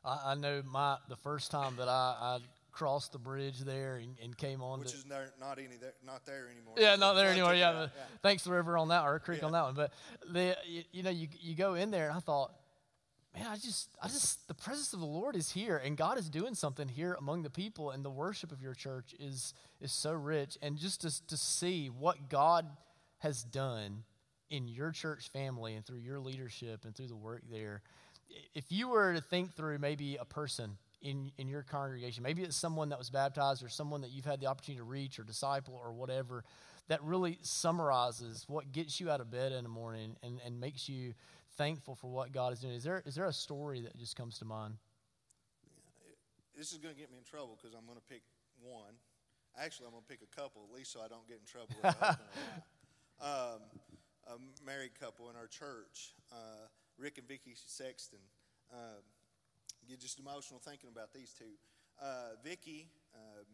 I, I know my the first time that I, I crossed the bridge there and, and came on. Which to, is there, not any there, not there anymore. Yeah, not there anymore. Yeah, yeah, thanks the river on that or a creek yeah. on that one. But the you, you know you you go in there and I thought man, I just, I just, the presence of the Lord is here, and God is doing something here among the people, and the worship of your church is is so rich. And just to, to see what God has done in your church family and through your leadership and through the work there, if you were to think through maybe a person in, in your congregation, maybe it's someone that was baptized or someone that you've had the opportunity to reach or disciple or whatever, that really summarizes what gets you out of bed in the morning and, and makes you thankful for what God is doing. Is there, is there a story that just comes to mind? This is going to get me in trouble because I'm going to pick one. Actually, I'm going to pick a couple, at least so I don't get in trouble. [LAUGHS] um, a married couple in our church, uh, Rick and Vicky Sexton. Uh, get just emotional thinking about these two. Uh, Vicky um,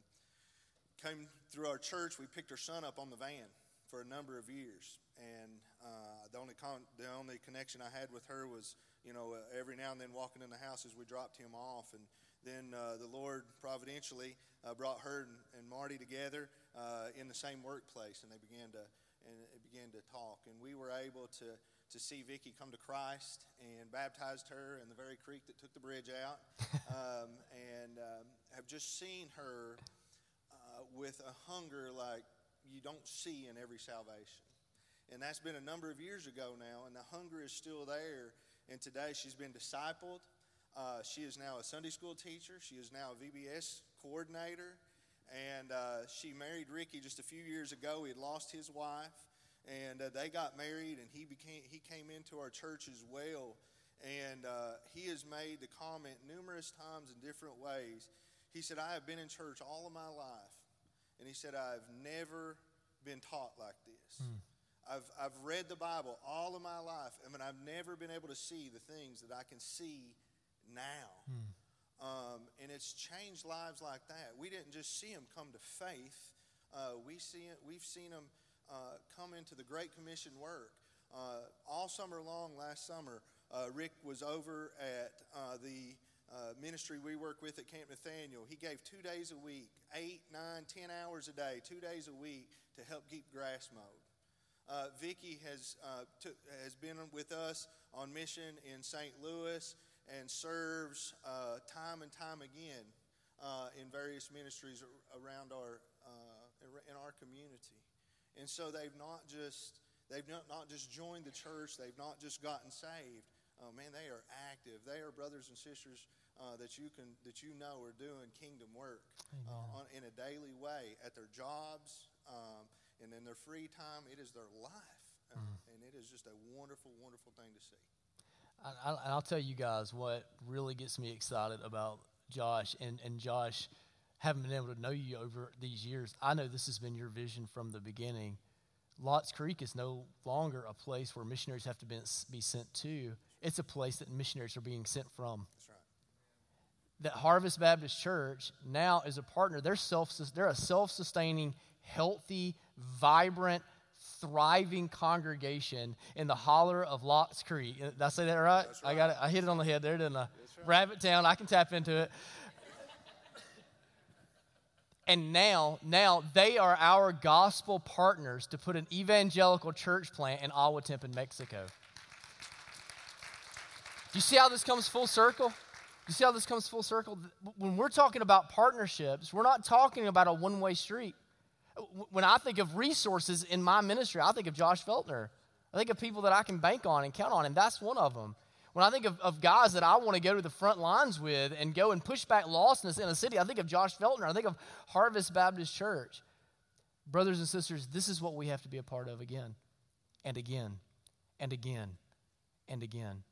came through our church. We picked her son up on the van for a number of years, and uh, the only con- the only connection I had with her was, you know, uh, every now and then walking in the house as we dropped him off, and then uh, the Lord providentially uh, brought her and, and Marty together uh, in the same workplace, and they began to and it began to talk, and we were able to to see Vicky come to Christ and baptized her in the very creek that took the bridge out, [LAUGHS] um, and um, have just seen her uh, with a hunger like you don't see in every salvation. And that's been a number of years ago now, and the hunger is still there. And today she's been discipled. Uh, she is now a Sunday school teacher. She is now a VBS coordinator. And uh, she married Ricky just a few years ago. He had lost his wife and uh, they got married, and he became he came into our church as well, and uh, he has made the comment numerous times in different ways. He said, "I have been in church all of my life, and he said I've never been taught like this." Mm. I've, I've read the Bible all of my life. I mean, I've never been able to see the things that I can see now. Mm. Um, and it's changed lives like that. We didn't just see him come to faith. Uh, we see it, we've seen him uh, come into the Great Commission work. Uh, all summer long last summer, uh, Rick was over at uh, the uh, ministry we work with at Camp Nathanael. He gave two days a week, eight, nine, ten hours a day, two days a week to help keep grass mowed. Uh, Vicky has, t- has been with us on mission in St. Louis and serves time and time again in various ministries around our, in our community. And so they've not just they've not, not just joined the church, they've not just gotten saved. Oh man, they are active. They are brothers and sisters uh, that you can that you know are doing kingdom work uh, on, in a daily way at their jobs um, and in their free time. It is their life, uh, mm. and it is just a wonderful, wonderful thing to see. I, will tell you guys what really gets me excited about Josh and, and Josh haven't been able to know you over these years, I know this has been your vision from the beginning. Lots Creek is no longer a place where missionaries have to be, be sent to. It's a place that missionaries are being sent from. That's right. That Harvest Baptist Church now is a partner. They're, self, they're a self sustaining, healthy, vibrant, thriving congregation in the holler of Lots Creek. Did I say that right? right. I got it. I hit it on the head there, didn't I? Right. Rabbit Town. I can tap into it. And now, now they are our gospel partners to put an evangelical church plant in Ahuatempan, Mexico. You see how this comes full circle? You see how this comes full circle? When we're talking about partnerships, we're not talking about a one way street. When I think of resources in my ministry, I think of Josh Feltner. I think of people that I can bank on and count on, and that's one of them. When I think of, of guys that I want to go to the front lines with and go and push back lostness in a city, I think of Josh Feltner. I think of Harvest Baptist Church. Brothers and sisters, this is what we have to be a part of again and again and again and again.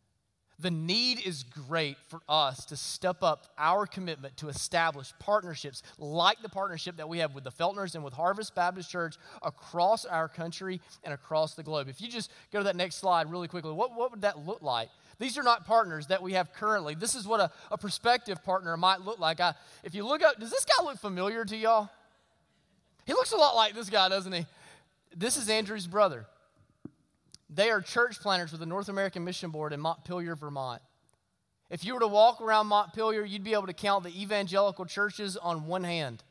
The need is great for us to step up our commitment to establish partnerships like the partnership that we have with the Feltners and with Harvest Baptist Church across our country and across the globe. If you just go to that next slide really quickly, what, what would that look like? These are not partners that we have currently. This is what a, a prospective partner might look like. I, if you look up, does this guy look familiar to y'all? He looks a lot like this guy, doesn't he? This is Andrew's brother. They are church planters with the North American Mission Board in Montpelier, Vermont. If you were to walk around Montpelier, you'd be able to count the evangelical churches on one hand,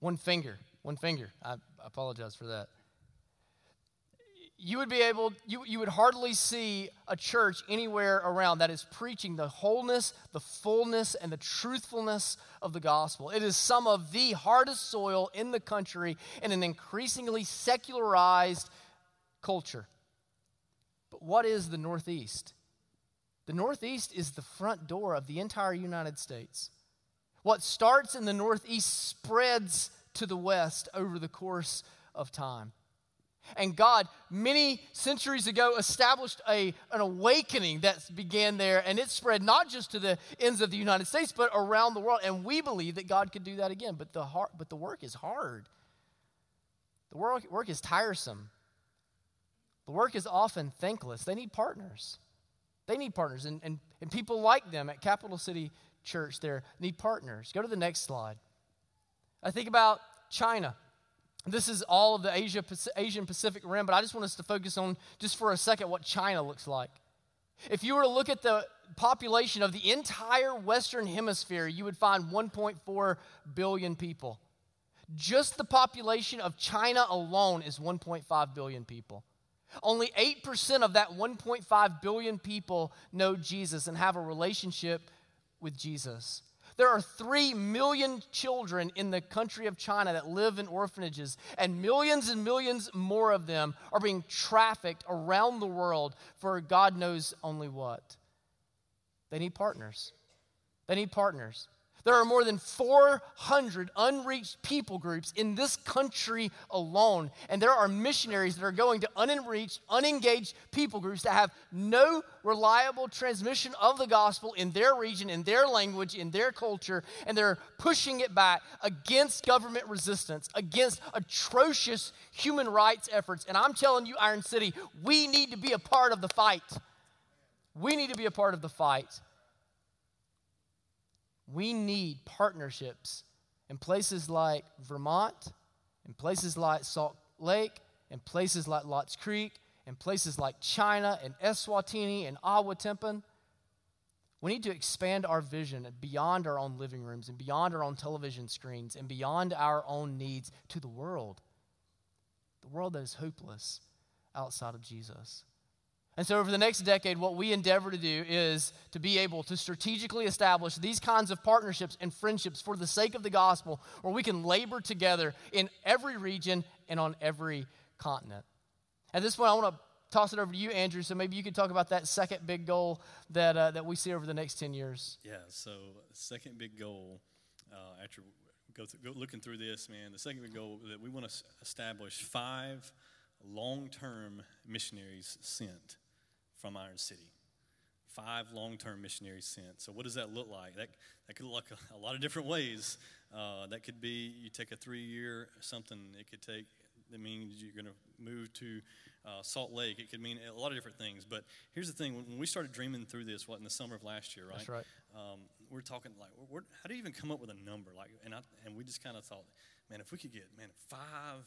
one finger, one finger. I apologize for that you would be able, you, you would hardly see a church anywhere around that is preaching the wholeness, the fullness, and the truthfulness of the gospel. It is some of the hardest soil in the country in an increasingly secularized culture. But what is the Northeast? The Northeast is the front door of the entire United States. What starts in the Northeast spreads to the West over the course of time. And God, many centuries ago, established a, an awakening that began there, and it spread not just to the ends of the United States, but around the world. And we believe that God could do that again. But the, hard, but the work is hard, the work, work is tiresome. The work is often thankless. They need partners. They need partners. And, and, and people like them at Capital City Church there need partners. Go to the next slide. I think about China. This is all of the Asia, Asian Pacific Rim, but I just want us to focus on just for a second what China looks like. If you were to look at the population of the entire Western Hemisphere, you would find 1.4 billion people. Just the population of China alone is 1.5 billion people. Only 8% of that 1.5 billion people know Jesus and have a relationship with Jesus. There are 3 million children in the country of China that live in orphanages, and millions and millions more of them are being trafficked around the world for God knows only what. They need partners. They need partners. There are more than 400 unreached people groups in this country alone. And there are missionaries that are going to unreached, unengaged people groups that have no reliable transmission of the gospel in their region, in their language, in their culture. And they're pushing it back against government resistance, against atrocious human rights efforts. And I'm telling you, Iron City, we need to be a part of the fight. We need to be a part of the fight. We need partnerships in places like Vermont, in places like Salt Lake, in places like Lots Creek, in places like China and Eswatini and Ahuatempan. We need to expand our vision beyond our own living rooms and beyond our own television screens and beyond our own needs to the world. The world that is hopeless outside of Jesus. And so, over the next decade, what we endeavor to do is to be able to strategically establish these kinds of partnerships and friendships for the sake of the gospel, where we can labor together in every region and on every continent. At this point, I want to toss it over to you, Andrew, so maybe you could talk about that second big goal that, uh, that we see over the next 10 years. Yeah, so second big goal, uh, after go, go looking through this, man, the second big goal that we want to establish five long term missionaries sent from Iron City. Five long term missionaries sent. So, what does that look like? That, that could look a, a lot of different ways. Uh, that could be you take a three year something, it could take, that means you're going to move to uh, Salt Lake. It could mean a lot of different things. But here's the thing when we started dreaming through this, what, in the summer of last year, right? That's right. Um, we're talking like, we're, how do you even come up with a number? Like, and, I, and we just kind of thought, man, if we could get, man, five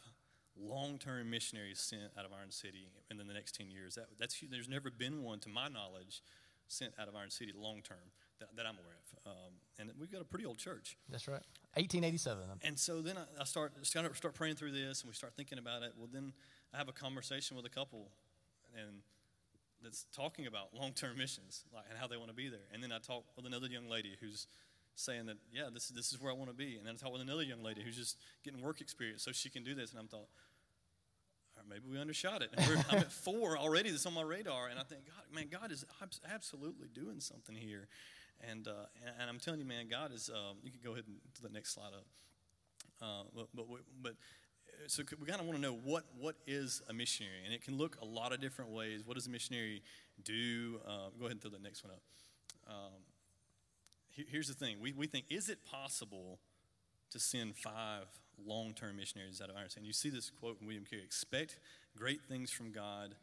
long term missionaries sent out of Iron City in the next 10 years. That, that's, there's never been one, to my knowledge, sent out of Iron City long term that, that, I'm aware of. Um, and we've got a pretty old church. That's right. 1887. And so then I, I start, start, start praying through this and we start thinking about it. Well, then I have a conversation with a couple and that's talking about long term missions like, and how they want to be there. And then I talk with another young lady who's saying that, yeah, this, this is where I want to be. And then I talk with another young lady who's just getting work experience so she can do this. And I'm thought, maybe we undershot it. [LAUGHS] I'm at four already that's on my radar, and I think, God, man, God is absolutely doing something here. And, uh, and I'm telling you, man, God is, um, you can go ahead and to the next slide up. Uh, but, but, but uh, so we kind of want to know what, what is a missionary, and it can look a lot of different ways. What does a missionary do? Uh, go ahead and throw the next one up. Um, here's the thing we, we think, is it possible to send five long term missionaries out of Ireland. And you see this quote from William Carey expect great things from God,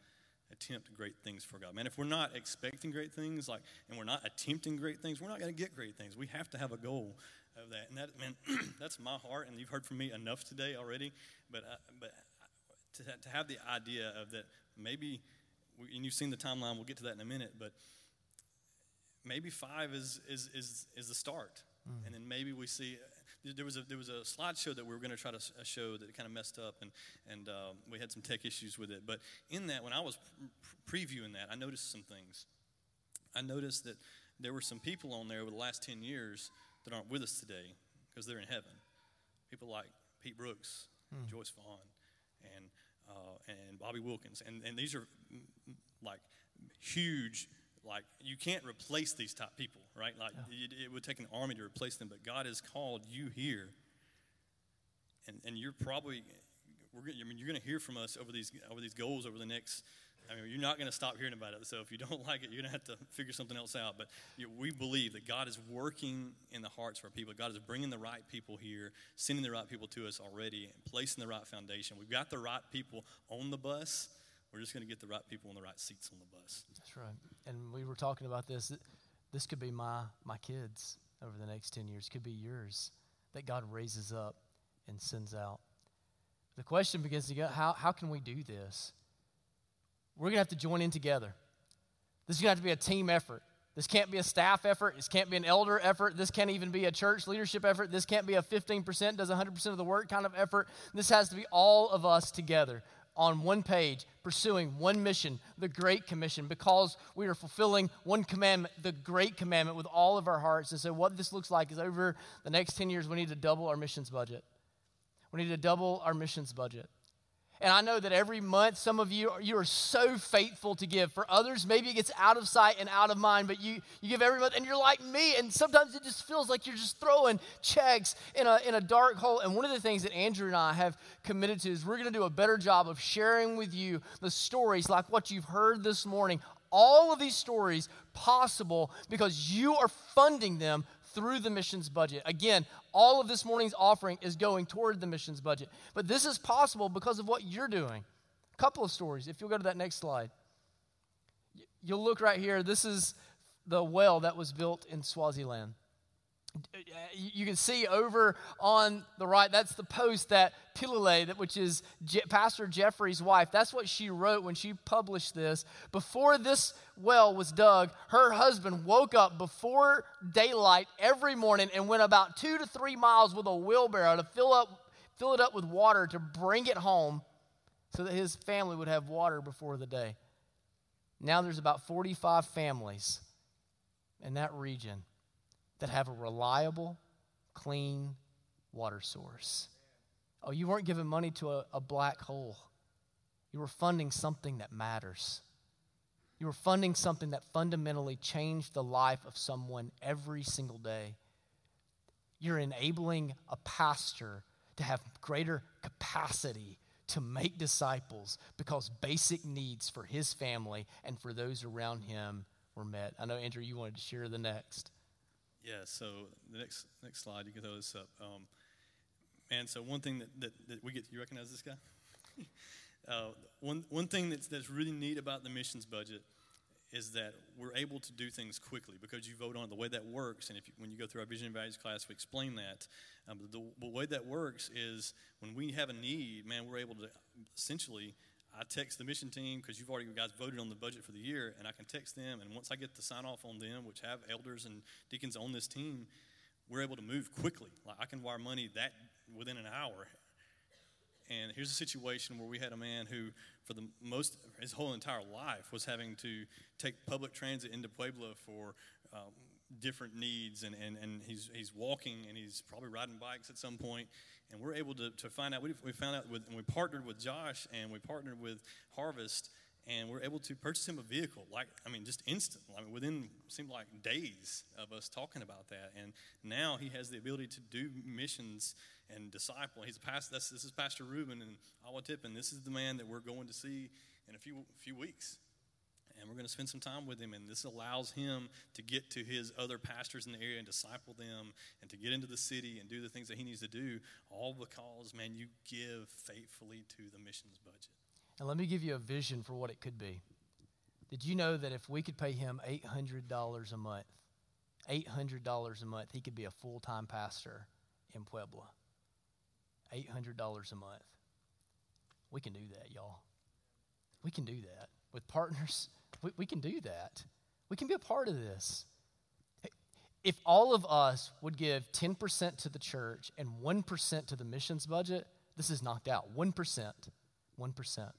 attempt great things for God. Man, if we're not expecting great things, like, and we're not attempting great things, we're not going to get great things. We have to have a goal of that. And that, man, [CLEARS THROAT] that's my heart. And you've heard from me enough today already. But, uh, but to, to have the idea of that maybe, and you've seen the timeline, we'll get to that in a minute, but maybe five is, is, is, is the start. Mm. And then maybe we see there was a there was a slideshow that we were going to try to show that kind of messed up, and and um, we had some tech issues with it. But in that, when I was pre- previewing that, I noticed some things. I noticed that there were some people on there over the last ten years that aren't with us today because they're in heaven. People like Pete Brooks, hmm. Joyce Vaughn, and uh, and Bobby Wilkins, and and these are like huge like you can't replace these type people right like yeah. it, it, would take an army to replace them but god has called you here and, and you're probably we're, gonna, I mean, you're going to hear from us over these over these goals over the next I mean, you're not going to stop hearing about it. So if you don't [LAUGHS] like it, you're going to have to figure something else out. But you know, we believe that God is working in the hearts of our people. God is bringing the right people here, sending the right people to us already, and placing the right foundation. We've got the right people on the bus. We're just going to get the right people in the right seats on the bus. That's right. And we were talking about this. This could be my, my kids over the next 10 years, could be yours that God raises up and sends out. The question begins to go how, how can we do this? We're going to have to join in together. This is going to have to be a team effort. This can't be a staff effort. This can't be an elder effort. This can't even be a church leadership effort. This can't be a 15% does 100% of the work kind of effort. This has to be all of us together on one page, pursuing one mission, the Great Commission, because we are fulfilling one commandment, the Great Commandment, with all of our hearts. And so, what this looks like is over the next 10 years, we need to double our missions budget. We need to double our missions budget. And I know that every month, some of you, you are so faithful to give. For others, maybe it gets out of sight and out of mind, but you, you give every month, and you're like me, and sometimes it just feels like you're just throwing checks in a, in a dark hole. And one of the things that Andrew and I have committed to is we're going to do a better job of sharing with you the stories like what you've heard this morning. All of these stories possible because you are funding them through the missions budget. Again, all of this morning's offering is going toward the missions budget. But this is possible because of what you're doing. A couple of stories. If you'll go to that next slide, you'll look right here. This is the well that was built in Swaziland you can see over on the right, that's the post that Pilile, which is Je- Pastor Jeffrey's wife, that's what she wrote when she published this. Before this well was dug, her husband woke up before daylight every morning and went about two to three miles with a wheelbarrow to fill, up, fill it up with water to bring it home so that his family would have water before the day. Now there's about 45 families in that region that have a reliable, clean water source. Oh, you weren't giving money to a, a black hole. You were funding something that matters. You were funding something that fundamentally changed the life of someone every single day. You're enabling a pastor to have greater capacity to make disciples because basic needs for his family and for those around him were met. I know, Andrew, you wanted to share the next. Yeah, so the next next slide, you can throw this up. Um, and so one thing that, that, that we get, you recognize this guy? [LAUGHS] uh, one, one thing that's, that's really neat about the missions budget is that we're able to do things quickly because you vote on it. The way that works, and if you, when you go through our vision and values class, we explain that. Um, the, the way that works is when we have a need, man, we're able to essentially I text the mission team because you've already you guys voted on the budget for the year, and I can text them. And once I get the sign off on them, which have elders and deacons on this team, we're able to move quickly. Like I can wire money that within an hour. And here's a situation where we had a man who, for the most his whole entire life, was having to take public transit into Puebla for um, different needs, and, and, and he's, he's walking and he's probably riding bikes at some point, and we're able to, to find out. We, we found out with, and we partnered with Josh and we partnered with Harvest, and we're able to purchase him a vehicle. Like I mean, just instant. I mean, within seemed like days of us talking about that, and now he has the ability to do missions and disciple. He's a pastor. This is Pastor Ruben and Awatip, and this is the man that we're going to see in a few few weeks and we're going to spend some time with him. And this allows him to get to his other pastors in the area and disciple them and to get into the city and do the things that he needs to do, all because, man, you give faithfully to the missions budget. And let me give you a vision for what it could be. Did you know that if we could pay him $800 a month, $800 a month, he could be a full time pastor in Puebla? $800 a month. We can do that, y'all. We can do that with partners we, we can do that. We can be a part of this. if all of us would give 10% to the church and 1% to the missions budget, this is knocked out. 1%. 1%.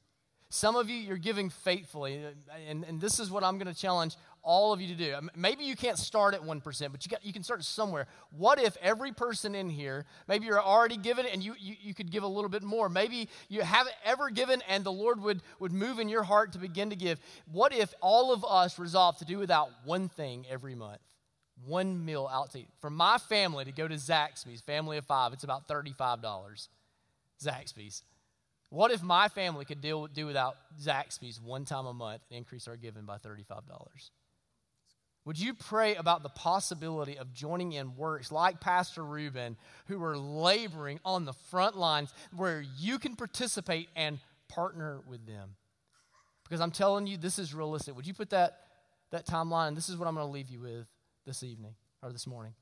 Some of you, you're giving faithfully, and, and this is what I'm going to challenge all of you to do. Maybe you can't start at 1%, but you, got, you can start somewhere. What if every person in here, maybe you're already given and you, you, you could give a little bit more? Maybe you haven't ever given and the Lord would, would move in your heart to begin to give. What if all of us resolved to do without one thing every month? One meal out to eat. For my family to go to Zaxby's, family of five, it's about $35. Zaxby's. What if my family could deal, do without Zaxby's one time a month and increase our giving by $35? Would you pray about the possibility of joining in works like Pastor Ruben, who are laboring on the front lines where you can participate and partner with them? Because I'm telling you, this is realistic. Would you put that, that timeline? This is what I'm going to leave you with this evening or this morning.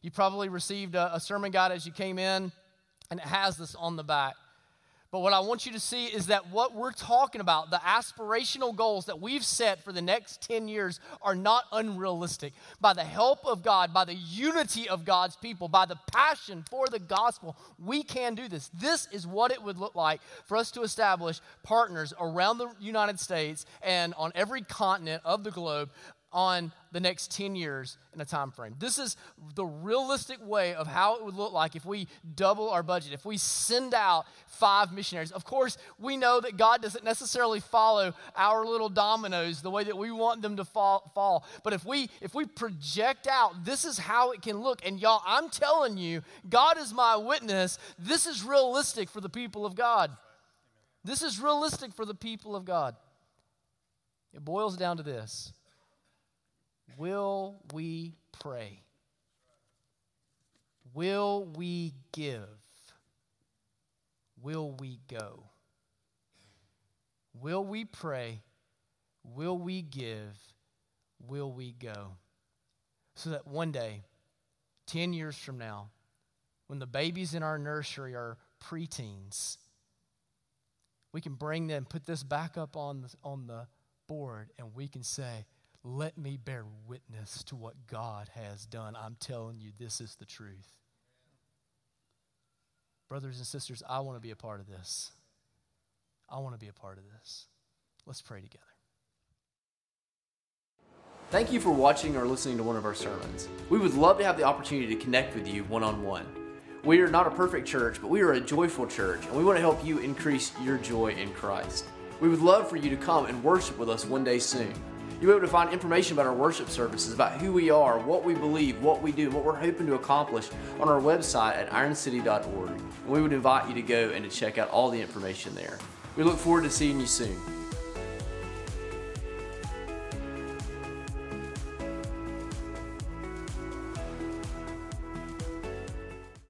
You probably received a, a sermon guide as you came in, and it has this on the back. But what I want you to see is that what we're talking about, the aspirational goals that we've set for the next 10 years, are not unrealistic. By the help of God, by the unity of God's people, by the passion for the gospel, we can do this. This is what it would look like for us to establish partners around the United States and on every continent of the globe on the next 10 years in a time frame. This is the realistic way of how it would look like if we double our budget, if we send out five missionaries. Of course, we know that God doesn't necessarily follow our little dominoes the way that we want them to fall, fall. But if we if we project out, this is how it can look. And y'all, I'm telling you, God is my witness. This is realistic for the people of God. This is realistic for the people of God. It boils down to this Will we pray? Will we give? Will we go? Will we pray? Will we give? Will we go? So that one day, 10 years from now, when the babies in our nursery are preteens, we can bring them, put this back up on the, on the board, and we can say, let me bear witness to what God has done. I'm telling you, this is the truth. Brothers and sisters, I want to be a part of this. I want to be a part of this. Let's pray together. Thank you for watching or listening to one of our sermons. We would love to have the opportunity to connect with you one on one. We are not a perfect church, but we are a joyful church, and we want to help you increase your joy in Christ. We would love for you to come and worship with us one day soon. You'll be able to find information about our worship services, about who we are, what we believe, what we do, what we're hoping to accomplish on our website at ironcity.org. And we would invite you to go and to check out all the information there. We look forward to seeing you soon.